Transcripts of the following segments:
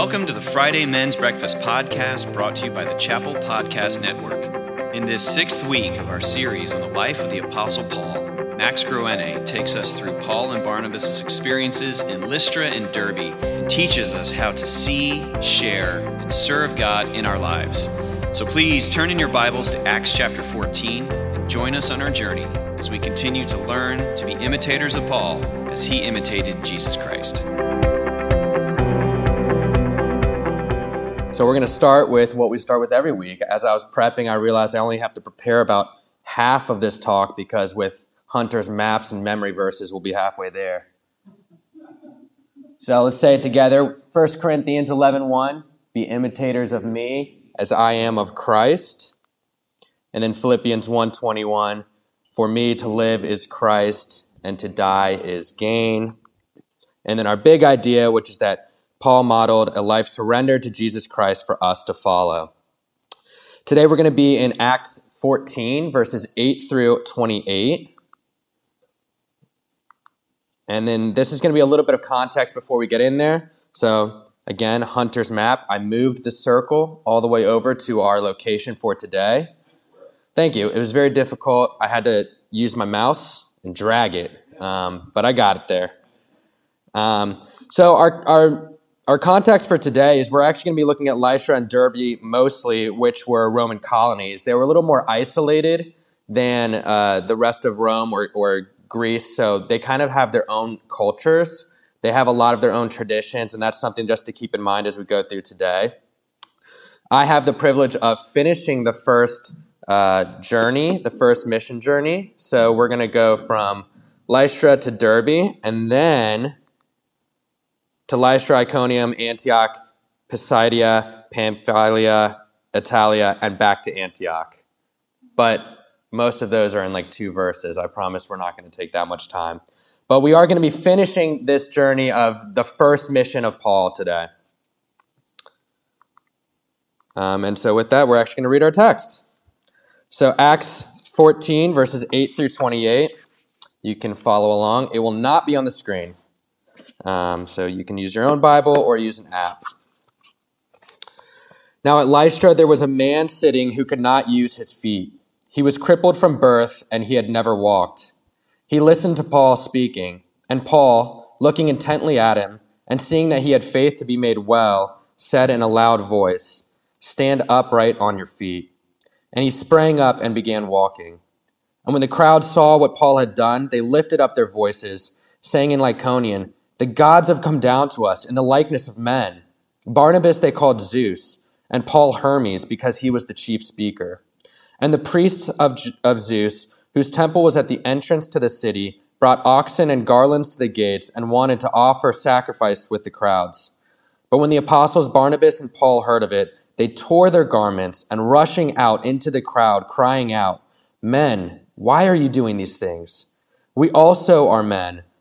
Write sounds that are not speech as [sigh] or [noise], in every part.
Welcome to the Friday Men's Breakfast Podcast brought to you by the Chapel Podcast Network. In this sixth week of our series on the life of the Apostle Paul, Max Groene takes us through Paul and Barnabas' experiences in Lystra and Derbe and teaches us how to see, share, and serve God in our lives. So please turn in your Bibles to Acts chapter 14 and join us on our journey as we continue to learn to be imitators of Paul as he imitated Jesus Christ. So we're going to start with what we start with every week. As I was prepping, I realized I only have to prepare about half of this talk because with Hunter's maps and memory verses, we'll be halfway there. So let's say it together. 1 Corinthians 11 1, be imitators of me as I am of Christ. And then Philippians 1:21, for me to live is Christ and to die is gain. And then our big idea, which is that Paul modeled a life surrendered to Jesus Christ for us to follow. Today we're going to be in Acts 14, verses 8 through 28. And then this is going to be a little bit of context before we get in there. So, again, Hunter's map. I moved the circle all the way over to our location for today. Thank you. It was very difficult. I had to use my mouse and drag it, um, but I got it there. Um, so, our, our our context for today is we're actually going to be looking at Lystra and Derbe mostly, which were Roman colonies. They were a little more isolated than uh, the rest of Rome or, or Greece, so they kind of have their own cultures. They have a lot of their own traditions, and that's something just to keep in mind as we go through today. I have the privilege of finishing the first uh, journey, the first mission journey. So we're going to go from Lystra to Derbe, and then to Lystra, Iconium, Antioch, Pisidia, Pamphylia, Attalia, and back to Antioch. But most of those are in like two verses. I promise we're not going to take that much time. But we are going to be finishing this journey of the first mission of Paul today. Um, and so, with that, we're actually going to read our text. So, Acts 14, verses 8 through 28. You can follow along. It will not be on the screen. Um, so you can use your own Bible or use an app. Now at Lystra there was a man sitting who could not use his feet. He was crippled from birth and he had never walked. He listened to Paul speaking, and Paul, looking intently at him and seeing that he had faith to be made well, said in a loud voice, Stand upright on your feet. And he sprang up and began walking. And when the crowd saw what Paul had done, they lifted up their voices, saying in Lycaonian, the gods have come down to us in the likeness of men. Barnabas they called Zeus, and Paul Hermes, because he was the chief speaker. And the priests of, of Zeus, whose temple was at the entrance to the city, brought oxen and garlands to the gates and wanted to offer sacrifice with the crowds. But when the apostles Barnabas and Paul heard of it, they tore their garments and rushing out into the crowd, crying out, Men, why are you doing these things? We also are men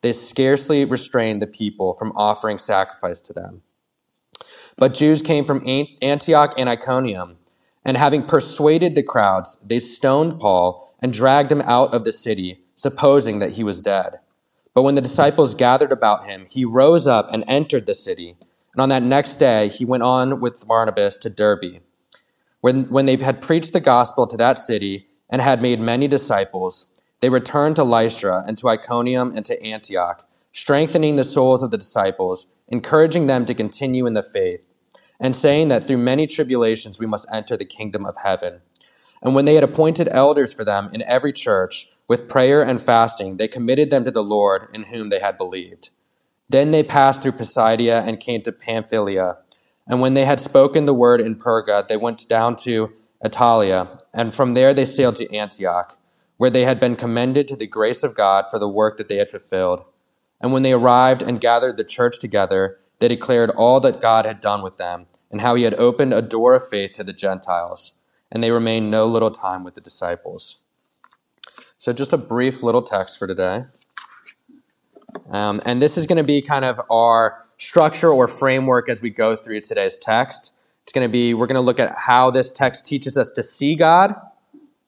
they scarcely restrained the people from offering sacrifice to them. But Jews came from Antioch and Iconium, and having persuaded the crowds, they stoned Paul and dragged him out of the city, supposing that he was dead. But when the disciples gathered about him, he rose up and entered the city. And on that next day, he went on with Barnabas to Derbe. When, when they had preached the gospel to that city and had made many disciples, they returned to Lystra and to Iconium and to Antioch, strengthening the souls of the disciples, encouraging them to continue in the faith, and saying that through many tribulations we must enter the kingdom of heaven. And when they had appointed elders for them in every church, with prayer and fasting, they committed them to the Lord in whom they had believed. Then they passed through Pisidia and came to Pamphylia. And when they had spoken the word in Perga, they went down to Attalia, and from there they sailed to Antioch where they had been commended to the grace of God for the work that they had fulfilled. And when they arrived and gathered the church together, they declared all that God had done with them and how he had opened a door of faith to the Gentiles. And they remained no little time with the disciples. So, just a brief little text for today. Um, and this is going to be kind of our structure or framework as we go through today's text. It's going to be, we're going to look at how this text teaches us to see God,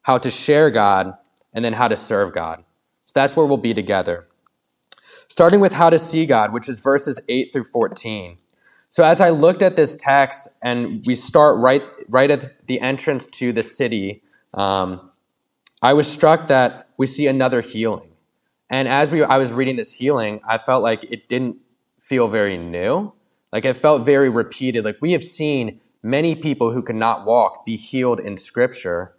how to share God, and then how to serve God. So that's where we'll be together. Starting with how to see God, which is verses 8 through 14. So as I looked at this text, and we start right, right at the entrance to the city, um, I was struck that we see another healing. And as we, I was reading this healing, I felt like it didn't feel very new. Like it felt very repeated. Like we have seen many people who could not walk be healed in Scripture.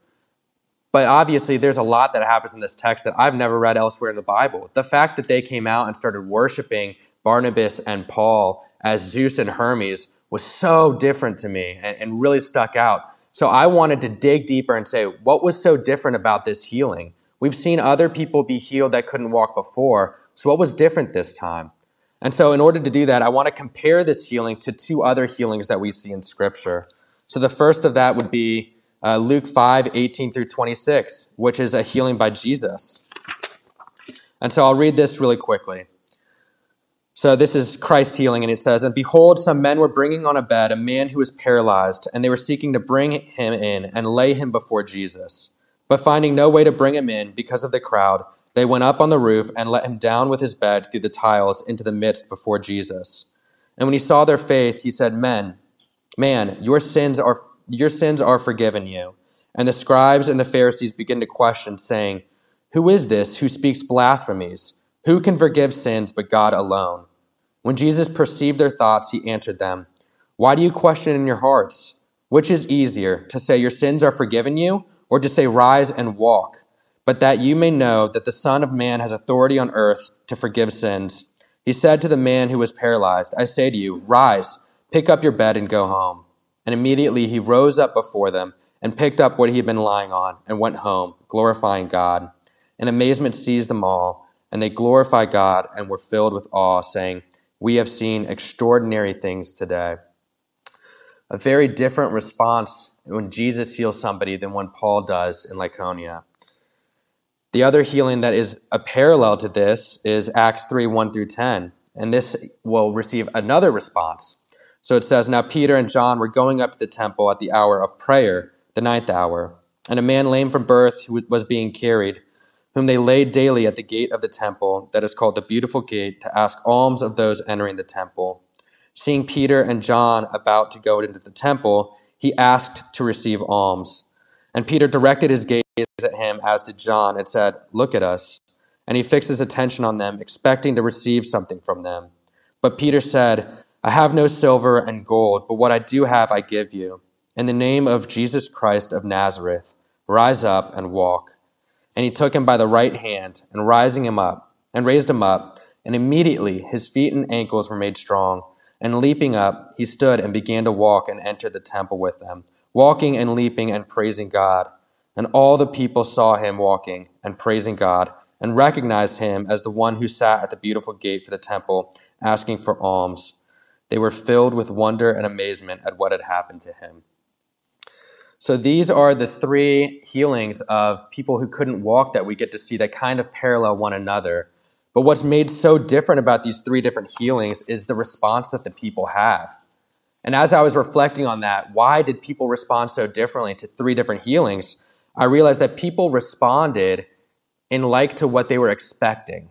But obviously, there's a lot that happens in this text that I've never read elsewhere in the Bible. The fact that they came out and started worshiping Barnabas and Paul as Zeus and Hermes was so different to me and, and really stuck out. So I wanted to dig deeper and say, what was so different about this healing? We've seen other people be healed that couldn't walk before. So what was different this time? And so, in order to do that, I want to compare this healing to two other healings that we see in Scripture. So, the first of that would be uh, Luke 5 18 through 26, which is a healing by Jesus. And so, I'll read this really quickly. So, this is Christ healing, and it says, And behold, some men were bringing on a bed a man who was paralyzed, and they were seeking to bring him in and lay him before Jesus. But finding no way to bring him in because of the crowd, they went up on the roof and let him down with his bed through the tiles into the midst before Jesus. And when he saw their faith, he said, Men, man, your sins are your sins are forgiven you. And the scribes and the Pharisees begin to question, saying, Who is this who speaks blasphemies? Who can forgive sins but God alone? When Jesus perceived their thoughts, he answered them, Why do you question in your hearts? Which is easier, to say your sins are forgiven you, or to say rise and walk? but that you may know that the Son of Man has authority on earth to forgive sins. He said to the man who was paralyzed, I say to you, rise, pick up your bed, and go home. And immediately he rose up before them and picked up what he had been lying on and went home, glorifying God. And amazement seized them all, and they glorified God and were filled with awe, saying, We have seen extraordinary things today. A very different response when Jesus heals somebody than when Paul does in Lycaonia. The other healing that is a parallel to this is Acts 3 1 through 10. And this will receive another response. So it says, Now Peter and John were going up to the temple at the hour of prayer, the ninth hour. And a man lame from birth who was being carried, whom they laid daily at the gate of the temple, that is called the Beautiful Gate, to ask alms of those entering the temple. Seeing Peter and John about to go into the temple, he asked to receive alms. And Peter directed his gaze at him, as did John, and said, Look at us. And he fixed his attention on them, expecting to receive something from them. But Peter said, I have no silver and gold, but what I do have I give you. In the name of Jesus Christ of Nazareth, rise up and walk. And he took him by the right hand, and rising him up, and raised him up, and immediately his feet and ankles were made strong. And leaping up, he stood and began to walk and entered the temple with them walking and leaping and praising God. And all the people saw him walking and praising God and recognized him as the one who sat at the beautiful gate for the temple asking for alms. They were filled with wonder and amazement at what had happened to him. So these are the three healings of people who couldn't walk that we get to see that kind of parallel one another. But what's made so different about these three different healings is the response that the people have. And as I was reflecting on that, why did people respond so differently to three different healings? I realized that people responded in like to what they were expecting.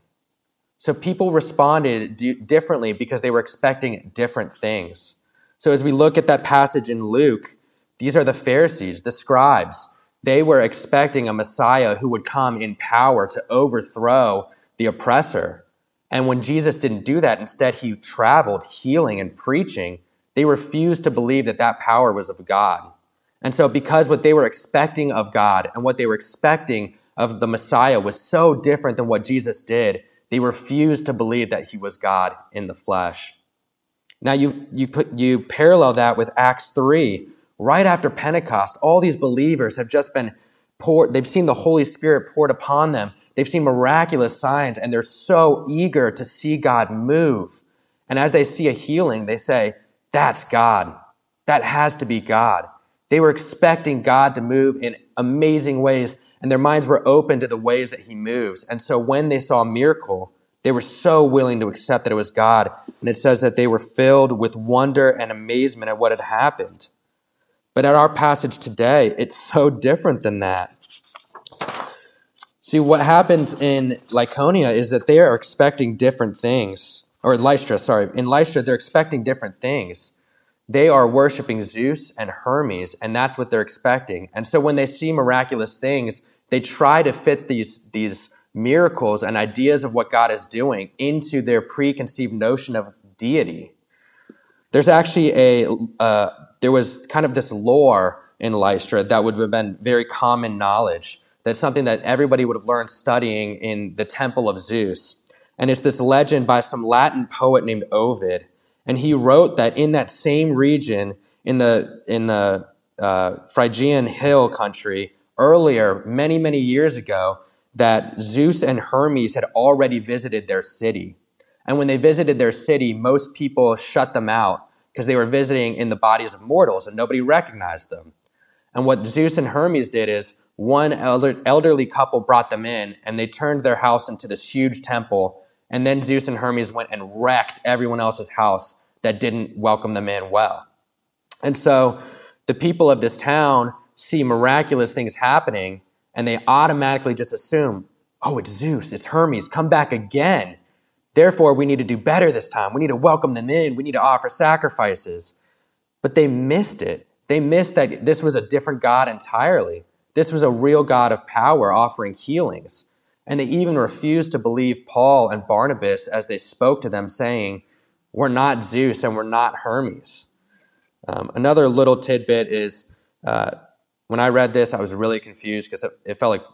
So people responded d- differently because they were expecting different things. So as we look at that passage in Luke, these are the Pharisees, the scribes. They were expecting a Messiah who would come in power to overthrow the oppressor. And when Jesus didn't do that, instead he traveled healing and preaching they refused to believe that that power was of God. And so, because what they were expecting of God and what they were expecting of the Messiah was so different than what Jesus did, they refused to believe that he was God in the flesh. Now, you, you, put, you parallel that with Acts 3. Right after Pentecost, all these believers have just been poured, they've seen the Holy Spirit poured upon them. They've seen miraculous signs, and they're so eager to see God move. And as they see a healing, they say, that's God. That has to be God. They were expecting God to move in amazing ways, and their minds were open to the ways that He moves. And so when they saw a miracle, they were so willing to accept that it was God. And it says that they were filled with wonder and amazement at what had happened. But at our passage today, it's [laughs] so different than that. See, what happens in Lycaonia is that they are expecting different things. Or Lystra, sorry. In Lystra, they're expecting different things. They are worshiping Zeus and Hermes, and that's what they're expecting. And so when they see miraculous things, they try to fit these, these miracles and ideas of what God is doing into their preconceived notion of deity. There's actually a, uh, there was kind of this lore in Lystra that would have been very common knowledge. That's something that everybody would have learned studying in the temple of Zeus. And it's this legend by some Latin poet named Ovid. And he wrote that in that same region, in the, in the uh, Phrygian hill country, earlier, many, many years ago, that Zeus and Hermes had already visited their city. And when they visited their city, most people shut them out because they were visiting in the bodies of mortals and nobody recognized them. And what Zeus and Hermes did is one elder, elderly couple brought them in and they turned their house into this huge temple. And then Zeus and Hermes went and wrecked everyone else's house that didn't welcome them in well. And so the people of this town see miraculous things happening and they automatically just assume, oh, it's Zeus, it's Hermes, come back again. Therefore, we need to do better this time. We need to welcome them in. We need to offer sacrifices. But they missed it. They missed that this was a different God entirely. This was a real God of power offering healings. And they even refused to believe Paul and Barnabas as they spoke to them, saying, We're not Zeus and we're not Hermes. Um, another little tidbit is uh, when I read this, I was really confused because it, it felt like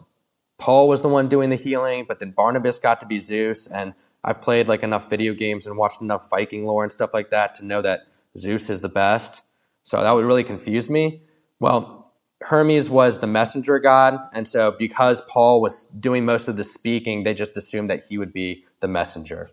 Paul was the one doing the healing, but then Barnabas got to be Zeus. And I've played like enough video games and watched enough Viking lore and stuff like that to know that Zeus is the best. So that would really confuse me. Well, Hermes was the messenger god, and so because Paul was doing most of the speaking, they just assumed that he would be the messenger.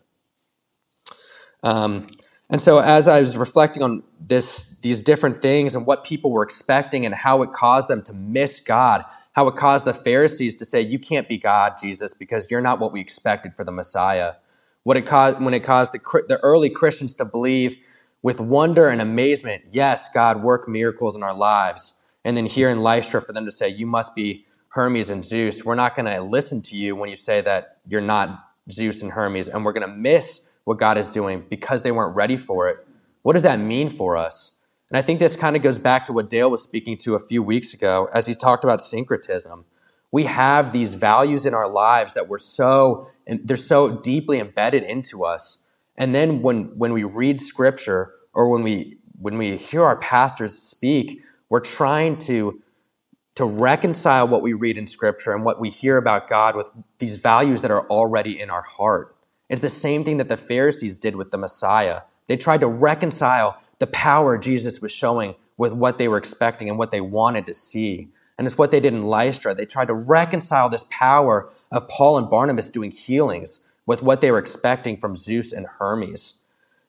Um, and so as I was reflecting on this, these different things and what people were expecting and how it caused them to miss God, how it caused the Pharisees to say, You can't be God, Jesus, because you're not what we expected for the Messiah. What it caused, when it caused the, the early Christians to believe with wonder and amazement, yes, God, work miracles in our lives. And then here in Lystra, for them to say, You must be Hermes and Zeus. We're not going to listen to you when you say that you're not Zeus and Hermes, and we're going to miss what God is doing because they weren't ready for it. What does that mean for us? And I think this kind of goes back to what Dale was speaking to a few weeks ago as he talked about syncretism. We have these values in our lives that we're so they're so deeply embedded into us. And then when when we read scripture or when we when we hear our pastors speak, we're trying to to reconcile what we read in scripture and what we hear about God with these values that are already in our heart. It's the same thing that the Pharisees did with the Messiah. They tried to reconcile the power Jesus was showing with what they were expecting and what they wanted to see. And it's what they did in Lystra. They tried to reconcile this power of Paul and Barnabas doing healings with what they were expecting from Zeus and Hermes.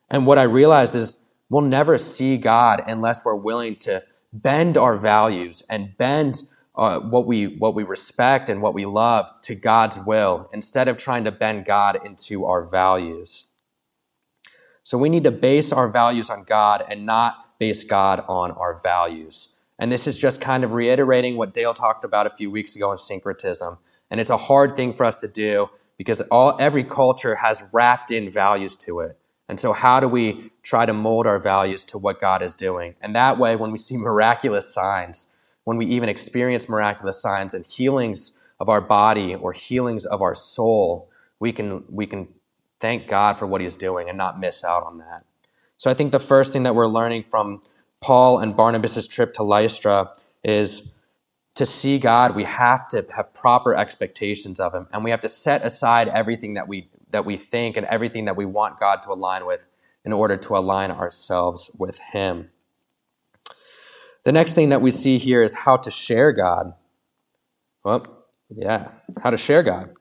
And what I realized is we'll never see God unless we're willing to bend our values and bend uh, what we what we respect and what we love to God's will instead of trying to bend God into our values. So we need to base our values on God and not base God on our values. And this is just kind of reiterating what Dale talked about a few weeks ago in syncretism. And it's a hard thing for us to do because all every culture has wrapped in values to it. And so how do we try to mold our values to what God is doing? And that way when we see [laughs] miraculous signs, when we even experience miraculous signs and healings of our body or healings of our soul, we can, we can thank God for what He's doing and not miss out on that. So I think the first thing that we're learning from Paul and Barnabas' trip to Lystra is to see God, we have to have proper expectations of Him, and we have to set aside everything that we that we think and everything that we want God to align with in order to align ourselves with Him. The next thing that we see here is how to share God. Well, yeah, how to share God.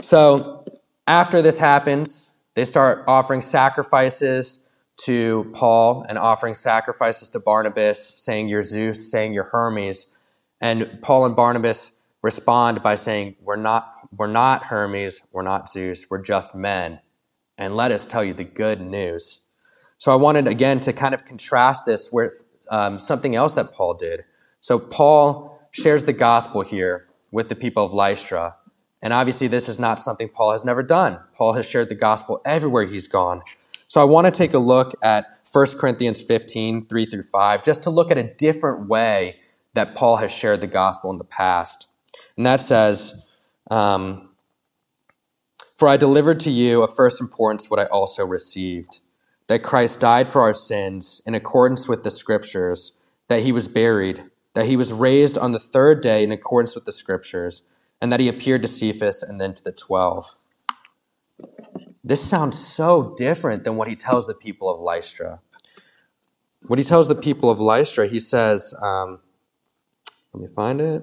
So after this happens, they start offering sacrifices to Paul and offering sacrifices to Barnabas, saying, You're Zeus, saying, You're Hermes. And Paul and Barnabas respond by saying, We're not, we're not Hermes, we're not Zeus, we're just men. And let us tell you the good news. So I wanted again to kind of contrast this with um, something else that Paul did. So Paul shares the gospel here with the people of Lystra. And obviously, this is not something Paul has never done. Paul has shared the gospel everywhere he's gone. So I want to take a look at 1 Corinthians 15, 3 through 5, just to look at a different way that Paul has shared the gospel in the past. And that says, um, For I delivered to you of first importance what I also received that Christ died for our sins in accordance with the scriptures, that he was buried, that he was raised on the third day in accordance with the scriptures, and that he appeared to Cephas and then to the twelve. This sounds so different than what he tells the people of Lystra. What he tells the people of Lystra, he says, um, let me find it.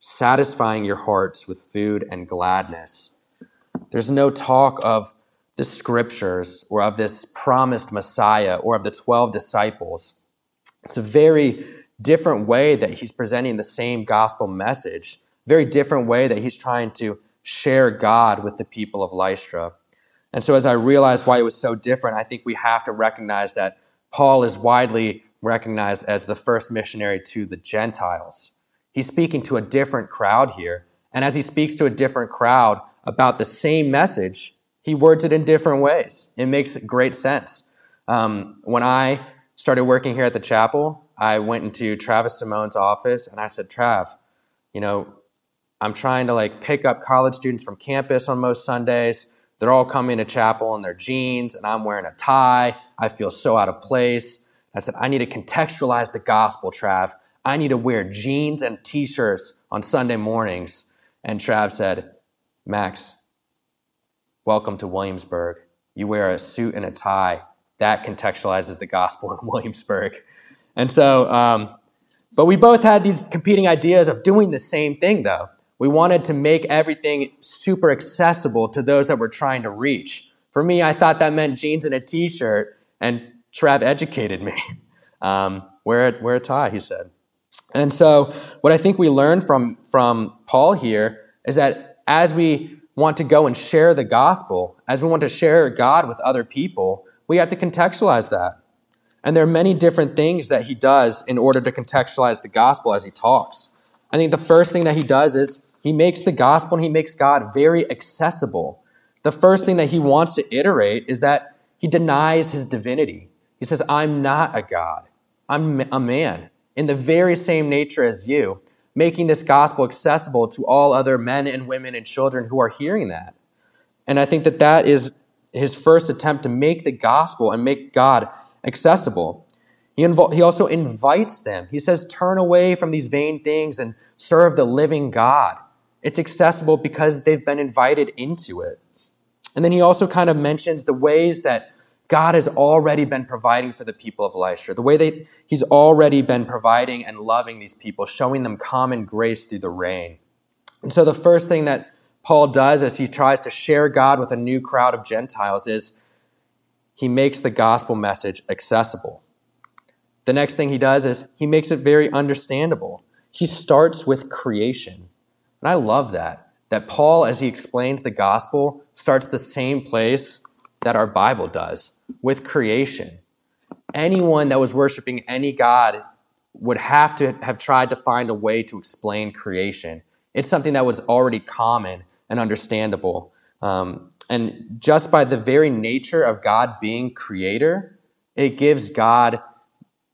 satisfying your hearts with food and gladness. There's no talk of the scriptures or of this promised Messiah or of the 12 disciples. It's a very different way that he's presenting the same gospel message, very different way that he's trying to share God with the people of Lystra. And so, as I realized why it was so different, I think we have to recognize that Paul is widely recognized as the first missionary to the Gentiles. He's speaking to a different crowd here. And as he speaks to a different crowd about the same message, he words it in different ways. It makes great sense. Um, when I started working here at the chapel, I went into Travis Simone's office and I said, Trav, you know, I'm trying to like pick up college students from campus on most Sundays. They're all coming to chapel in their jeans, and I'm wearing a tie. I feel so out of place. I said, I need to contextualize the gospel, Trav. I need to wear jeans and t shirts on Sunday mornings. And Trav said, Max, welcome to Williamsburg. You wear a suit and a tie. That contextualizes the gospel in [laughs] Williamsburg. And so, um, but we both had these competing ideas of doing the same thing, though. We wanted to make everything super accessible to those that we're trying to reach. For me, I thought that meant jeans and a t shirt, and Trav educated me. [laughs] Um, wear, a, wear a tie, he said. And so, what I think we learn from, from Paul here is that as we want to go and share the gospel, as we want to share God with other people, we have to contextualize that. And there are many different things that he does in order to contextualize the gospel as he talks. I think the first thing that he does is he makes the gospel and he makes God very accessible. The first thing that he wants to iterate is that he denies his divinity. He says, I'm not a God, I'm a man in the very same nature as you, making this gospel accessible to all other men and women and children who are hearing that. And I think that that is his first attempt to make the gospel and make God accessible. He, invo- he also invites them. He says, Turn away from these vain things and serve the living God. It's accessible because they've been invited into it. And then he also kind of mentions the ways that God has already been providing for the people of Lystra, the way that he's already been providing and loving these people, showing them common grace through the rain. And so the first thing that Paul does as he tries to share God with a new crowd of Gentiles is he makes the gospel message accessible. The next thing he does is he makes it very understandable. He starts with creation. And I love that. That Paul, as he explains the gospel, starts the same place that our Bible does with creation. Anyone that was worshiping any God would have to have tried to find a way to explain creation. It's something that was already common and understandable. Um, and just by the very nature of God being creator, it gives God,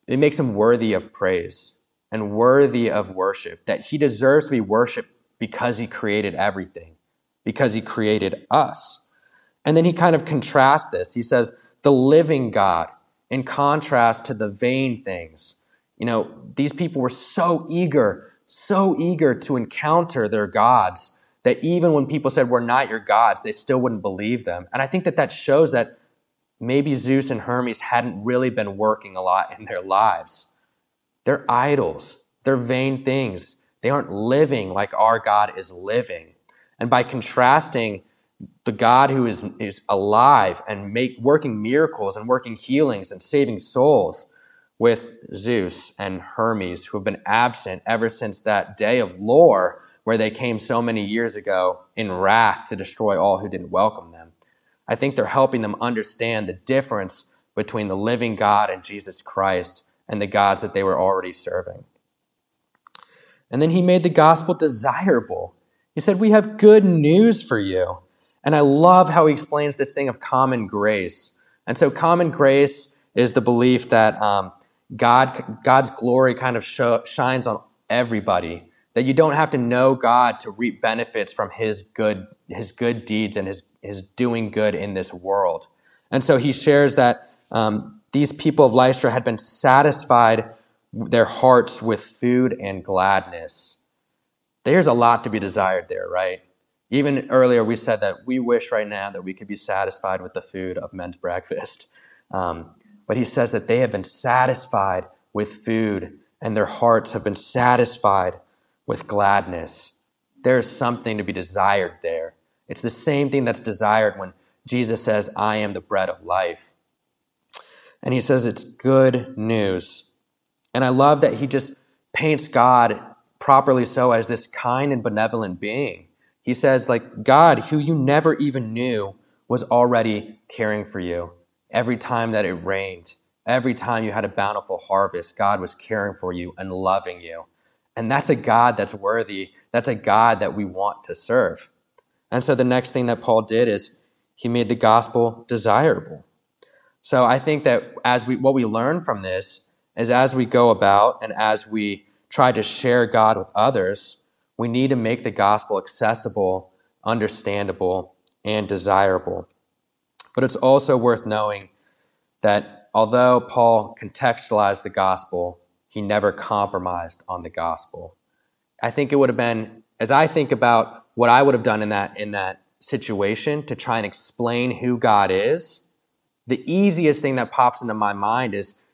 it makes him worthy of praise and worthy of worship, that he deserves to be worshiped because he created everything, because he created us. And then he kind of contrasts this. He says, the living God. in contrast to the vain things. You know, these people were so eager, so eager to encounter their gods that even when people said, We're not your gods, they still wouldn't believe them. And I think that that shows that maybe Zeus and Hermes hadn't really been working a lot in their lives. They're idols, they're vain things. They aren't living like our God is living. And by contrasting the God who is, is alive and make, working miracles and working healings and saving souls with Zeus and Hermes, who have been absent ever since that day of lore where they came so many years ago in wrath to destroy all who didn't welcome them. I think they're helping them understand the difference between the living God and Jesus Christ and the gods that they were already serving. And then he made the gospel desirable. He said, We have good news for you. And I love how he explains this thing of common grace. And so, common grace is the belief that um, God, God's glory kind of shines on everybody. That you don't have to know God to reap benefits from His good, His good deeds and His, His doing good in this world. And so he shares that um, these people of Lystra had been satisfied their hearts with food and gladness. There's a lot to be desired there, right? Even earlier, we said that we wish right now that we could be satisfied with the food of men's [laughs] breakfast. Um, but he says that they have been satisfied with food and their hearts have been satisfied with gladness. There is something to be desired there. It's the same thing that's desired when Jesus says, I am the bread of life. And he says it's good news. And I love that he just paints God properly so as this kind and benevolent being. He says, like, God, who you never even knew, was already caring for you. Every time that it rained, every time you had a bountiful harvest, God was caring for you and loving you. And that's a God that's worthy. That's a God that we want to serve. And so the next thing that Paul did is he made the gospel desirable. So I think that as we what we learn from this is as we go about and as we try to share God with others, we need to make the gospel accessible, understandable, and desirable. But it's also worth knowing that although Paul contextualized the gospel, he never compromised on the gospel. I think it would have been, as I think about what I would have done in that, in that situation to try and explain who God is, the easiest thing that pops into my mind is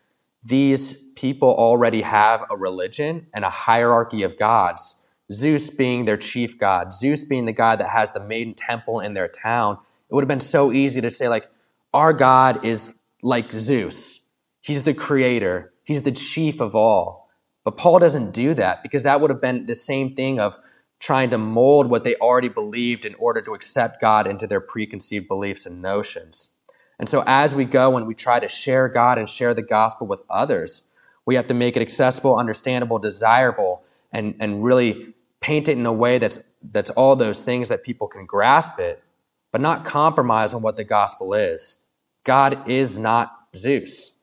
these people already have a religion and a hierarchy of gods Zeus being their chief god, Zeus being the god that has the maiden temple in their town, it would have been so easy to say, like, our God is like Zeus. He's the creator, he's the chief of all. But Paul doesn't do that because that would have been the same thing of trying to mold what they already believed in order to accept God into their preconceived beliefs and notions. And so, as we go and we try to share God and share the gospel with others, we have to make it accessible, understandable, desirable, and, and really paint it in a way that's, that's all those things that people can grasp it, but not compromise on what the gospel is. God is not Zeus.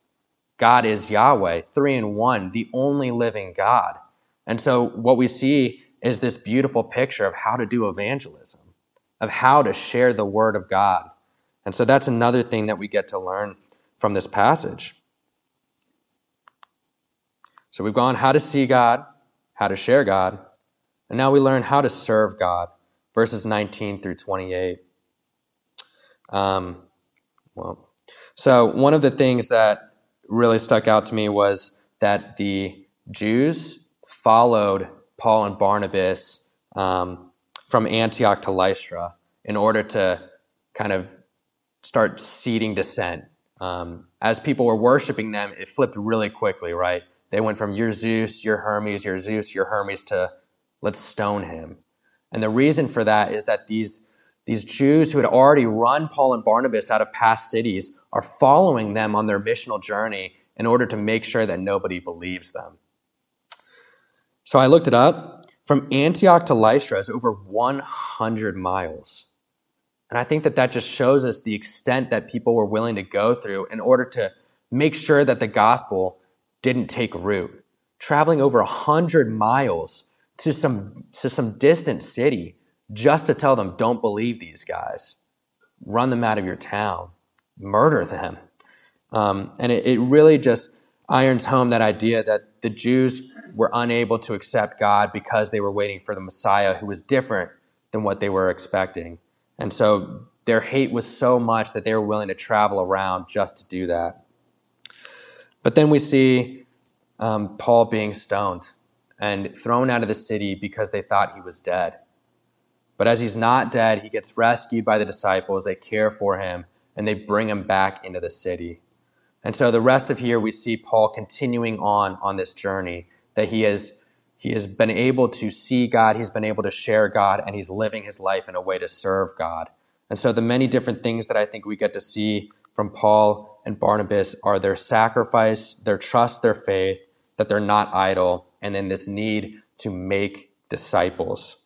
God is Yahweh, three in one, the only living God. And so what we see is this beautiful picture of how to do evangelism, of how to share the word of God. And so that's another thing that we get to learn from this passage. So we've gone how to see God, how to share God, and now we learn how to serve God, verses 19 through 28. Um, well, so one of the things that really stuck out to me was that the Jews followed Paul and Barnabas um, from Antioch to Lystra in order to kind of start seeding dissent. Um, as people were worshiping them, it flipped really quickly, right? They went from your Zeus, your Hermes, your Zeus, your Hermes to let's stone him. And the reason for that is that these, these Jews who had already run Paul and Barnabas out of past cities are following them on their missional journey in order to make sure that nobody believes them. So I looked it up. From Antioch to Lystra is over 100 miles. And I think that that just shows us the extent that people were willing to go through in order to make sure that the gospel didn't take root. Traveling over 100 miles to some, to some distant city just to tell them, don't believe these guys. Run them out of your town. Murder them. Um, and it, it really just irons home that idea that the Jews were unable to accept God because they were waiting for the Messiah who was different than what they were expecting. And so their hate was so much that they were willing to travel around just to do that. But then we see um, Paul being stoned and thrown out of the city because they thought he was dead. But as he's not dead, he gets rescued by the disciples. They care for him and they bring him back into the city. And so the rest of here, we see Paul continuing on on this journey that he has, he has been able to see God, he's been able to share God, and he's living his life in a way to serve God. And so the many different things that I think we get to see from Paul and Barnabas are their sacrifice, their trust, their faith, that they're not idle, and then this need to make disciples.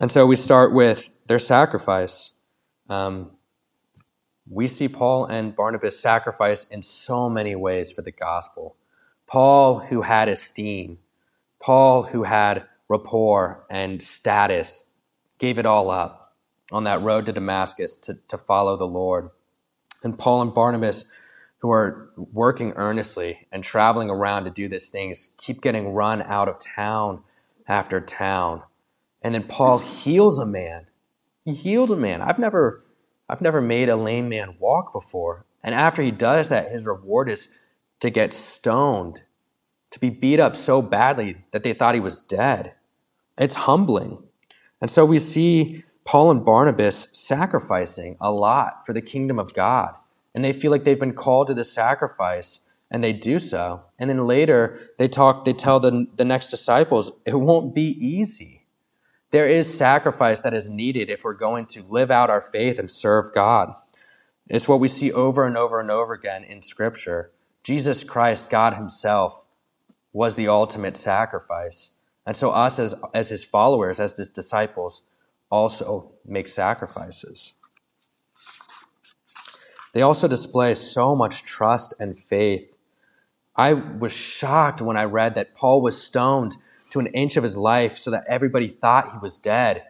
And so we start with their sacrifice. Um, we see Paul and Barnabas sacrifice in so many ways for the gospel. Paul, who had esteem, Paul, who had rapport and status, gave it all up on that road to Damascus to, to follow the Lord. And Paul and Barnabas, who are working earnestly and traveling around to do these things, keep getting run out of town after town. And then Paul heals a man. He heals a man. I've never, I've never made a lame man walk before. And after he does that, his reward is to get stoned, to be beat up so badly that they thought he was dead. It's humbling. And so we see Paul and Barnabas sacrificing a lot for the kingdom of God. And they feel like they've been called to this sacrifice, and they do so. And then later they talk, they tell the, the next disciples, it won't be easy. There is sacrifice that is needed if we're going to live out our faith and serve God. It's what we see over and over and over again in Scripture. Jesus Christ, God Himself, was the ultimate sacrifice. And so, us as, as His followers, as His disciples, also make sacrifices. They also display so much trust and faith. I was shocked when I read that Paul was stoned to an inch of his life so that everybody thought he was dead.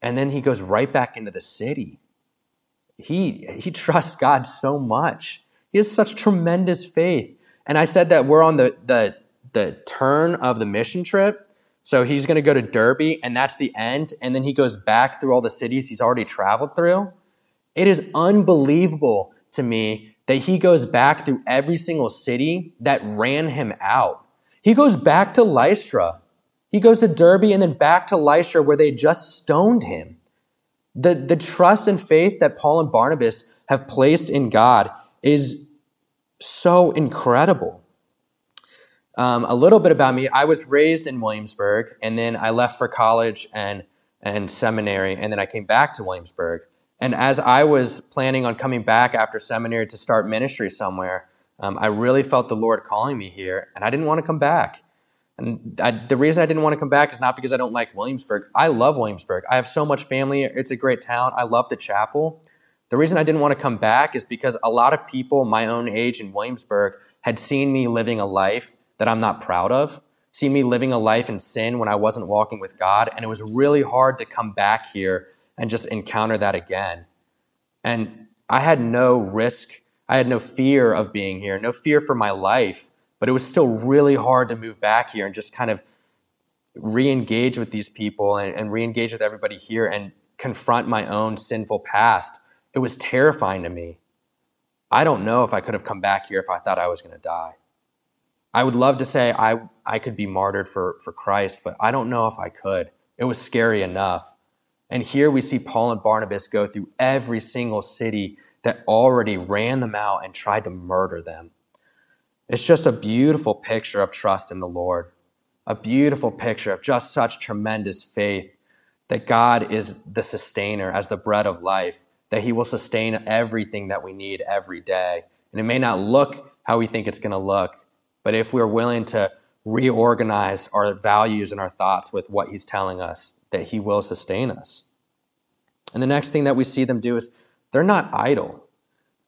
And then he goes right back into the city. He, he trusts God so much. He has such tremendous faith. And I said that we're on the, the, the turn of the mission trip. So he's going to go to Derbe, and that's the end. And then he goes back through all the cities he's already traveled through. It is unbelievable to me that he goes back through every single city that ran him out. He goes back to Lystra. He goes to Derbe and then back to Lystra where they just stoned him. The, the trust and faith that Paul and Barnabas have placed in God is so incredible. Um, a little bit about me I was raised in Williamsburg, and then I left for college and, and seminary, and then I came back to Williamsburg. And as I was planning on coming back after seminary to start ministry somewhere, um, I really felt the Lord calling me here, and I didn't want to come back. And I, the reason I didn't want to come back is not because I don't like Williamsburg. I love Williamsburg. I have so much family. It's a great town. I love the chapel. The reason I didn't want to come back is because a lot of people my own age in Williamsburg had seen me living a life that I'm not proud of, See me living a life in sin when I wasn't walking with God, and it was really hard to come back here and just encounter that again. And I had no risk, I had no fear of being here, no fear for my life, but it was still really hard to move back here and just kind of re engage with these people and, and re engage with everybody here and confront my own sinful past it was terrifying to me. I don't know if I could have come back here if I thought I was going to die. I would love to say I, I could be martyred for, for Christ, but I don't know if I could. It was scary enough. And here we see Paul and Barnabas go through every single city that already ran them out and tried to murder them. It's just a beautiful picture of trust in the Lord, a beautiful picture of just such tremendous faith that God is the sustainer as the bread of life that He will sustain everything that we need every day. And it may not look how we think it's going to look, but if we're willing to reorganize our values and our thoughts with what He's telling us, that He will sustain us. And the next thing that we see them do is they're not idle.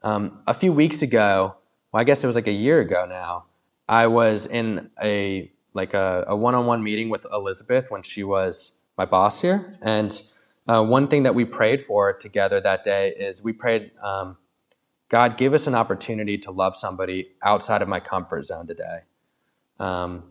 Um, a few weeks ago, well, I guess it was like a year ago now, I was in a like a, one-on-one meeting with Elizabeth when she was my boss here, and uh, one thing that we prayed for together that day is we prayed, um, God, give us an opportunity to love somebody outside of my comfort zone today. Um,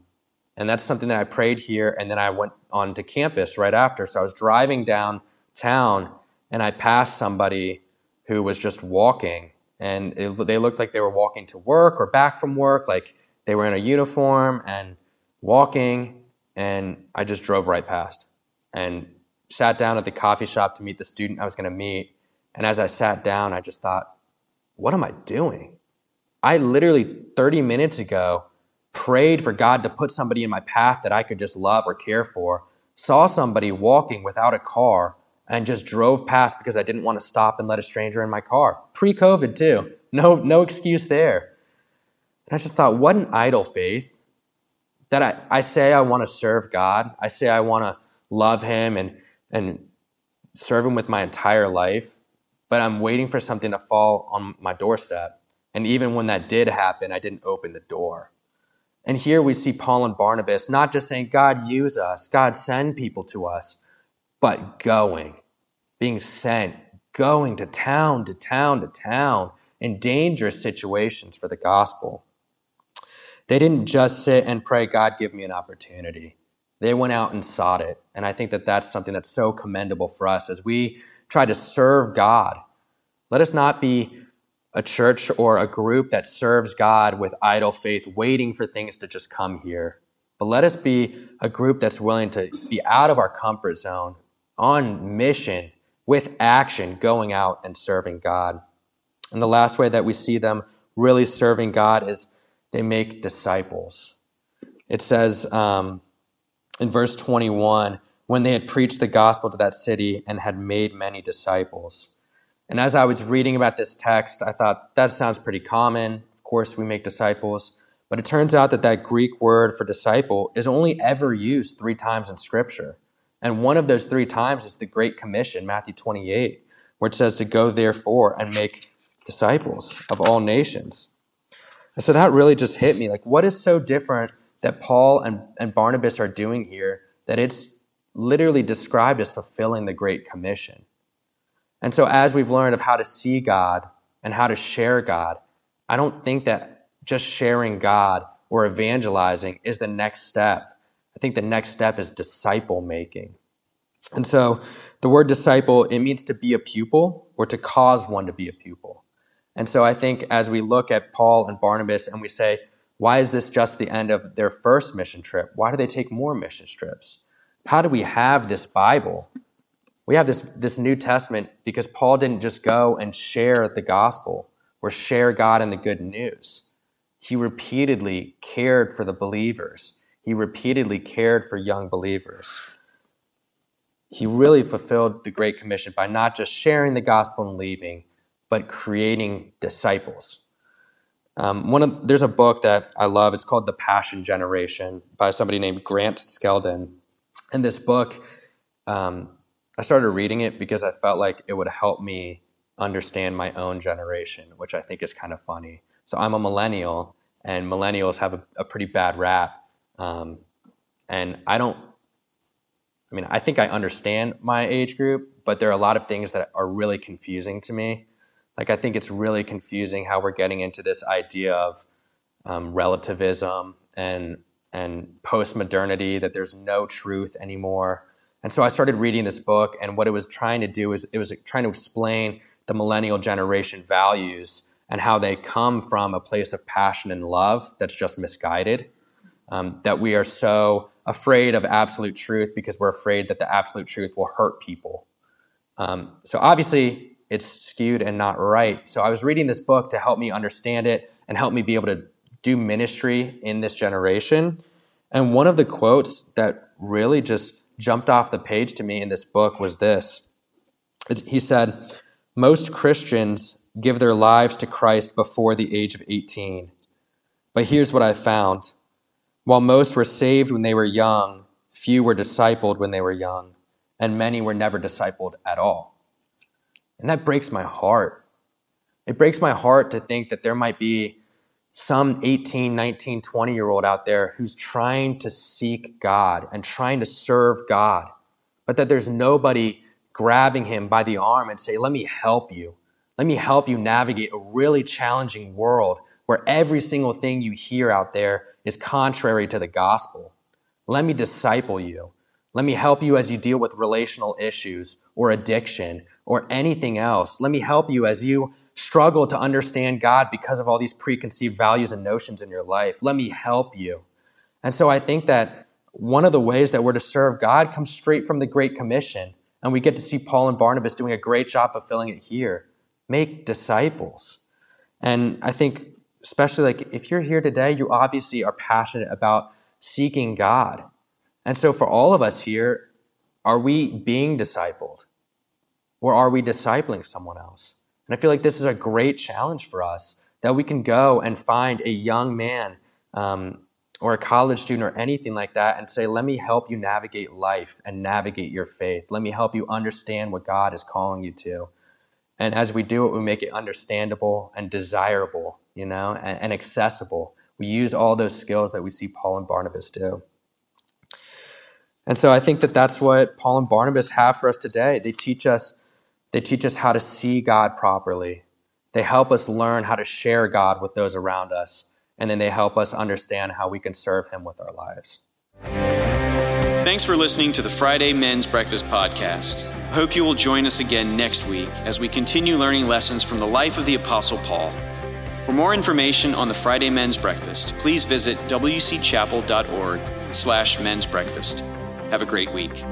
and that's something that I prayed here, and then I went on to campus right after. So I was driving downtown, and I passed somebody who was just walking, and it, they looked like they were walking to work or back from work, like they were in a uniform and walking. And I just drove right past and sat down at the coffee shop to meet the student I was going to meet. And as I sat down, I just thought, what am I doing? I literally 30 minutes ago prayed for God to put somebody in my path that I could just love or care for, saw somebody walking without a car, and just drove past because I didn't want to stop and let a stranger in my car. Pre COVID, too. No, no excuse there. And I just thought, what an idle faith that I, I say I want to serve God. I say I want to love Him and, and serve Him with my entire life, but I'm waiting for something to fall on my doorstep. And even when that did happen, I didn't open the door. And here we see Paul and Barnabas not just saying, God, use us, God, send people to us, but going, being sent, going to town to town to town in dangerous situations for the gospel. They didn't just sit and pray, God, give me an opportunity. They went out and sought it. And I think that that's something that's so commendable for us as we try to serve God. Let us not be a church or a group that serves God with idle faith, waiting for things to just come here. But let us be a group that's willing to be out of our comfort zone, on mission, with action, going out and serving God. And the last way that we see them really serving God is they make disciples. It says um, in verse 21 when they had preached the gospel to that city and had made many disciples. And as I was reading about this text, I thought that sounds pretty common. Of course, we make disciples. But it turns out that that Greek word for disciple is only ever used three times in Scripture. And one of those three times is the Great Commission, Matthew 28, where it says to go therefore and make disciples of all nations. And so that really just hit me. Like, what is so different that Paul and, and Barnabas are doing here that it's literally described as fulfilling the Great Commission? And so, as we've learned of how to see God and how to share God, I don't think that just sharing God or evangelizing is the next step. I think the next step is disciple making. And so, the word disciple, it means to be a pupil or to cause one to be a pupil. And so, I think as we look at Paul and Barnabas and we say, why is this just the end of their first mission trip? Why do they take more mission trips? How do we have this Bible? We have this, this New Testament because Paul didn't just go and share the gospel or share God and the good news. He repeatedly cared for the believers. He repeatedly cared for young believers. He really fulfilled the Great Commission by not just sharing the gospel and leaving, but creating disciples. Um, one of, there's a book that I love. It's called The Passion Generation by somebody named Grant Skeldon. And this book um, I started reading it because I felt like it would help me understand my own generation, which I think is kind of funny. So I'm a millennial, and millennials have a, a pretty bad rap. Um, and I don't, I mean, I think I understand my age group, but there are a lot of things that are really confusing to me. Like, I think it's really confusing how we're getting into this idea of um, relativism and, and post modernity, that there's no truth anymore. And so I started reading this book, and what it was trying to do is it was trying to explain the millennial generation values and how they come from a place of passion and love that's just misguided. Um, that we are so afraid of absolute truth because we're afraid that the absolute truth will hurt people. Um, so obviously, it's skewed and not right. So I was reading this book to help me understand it and help me be able to do ministry in this generation. And one of the quotes that really just jumped off the page to me in this book was this. He said, Most Christians give their lives to Christ before the age of 18. But here's what I found while most were saved when they were young, few were discipled when they were young, and many were never discipled at all. And that breaks my heart. It breaks my heart to think that there might be some 18, 19, 20 year old out there who's trying to seek God and trying to serve God, but that there's nobody grabbing him by the arm and say, Let me help you. Let me help you navigate a really challenging world where every single thing you hear out there is contrary to the gospel. Let me disciple you. Let me help you as you deal with relational issues or addiction or anything else. Let me help you as you struggle to understand God because of all these preconceived values and notions in your life. Let me help you. And so I think that one of the ways that we're to serve God comes straight from the Great Commission. And we get to see Paul and Barnabas doing a great job fulfilling it here. Make disciples. And I think, especially like if you're here today, you obviously are passionate about seeking God. And so for all of us here, are we being discipled? Or are we discipling someone else? And I feel like this is a great challenge for us that we can go and find a young man um, or a college student or anything like that and say, let me help you navigate life and navigate your faith. Let me help you understand what God is calling you to. And as we do it, we make it understandable and desirable, you know, and, and accessible. We use all those skills that we see Paul and Barnabas do. And so I think that that's what Paul and Barnabas have for us today. They teach us they teach us how to see God properly. They help us learn how to share God with those around us. And then they help us understand how we can serve Him with our lives. Thanks for listening to the Friday Men's Breakfast Podcast. I hope you will join us again next week as we continue learning lessons from the life of the Apostle Paul. For more information on the Friday Men's Breakfast, please visit wcchapel.org slash men's breakfast. Have a great week.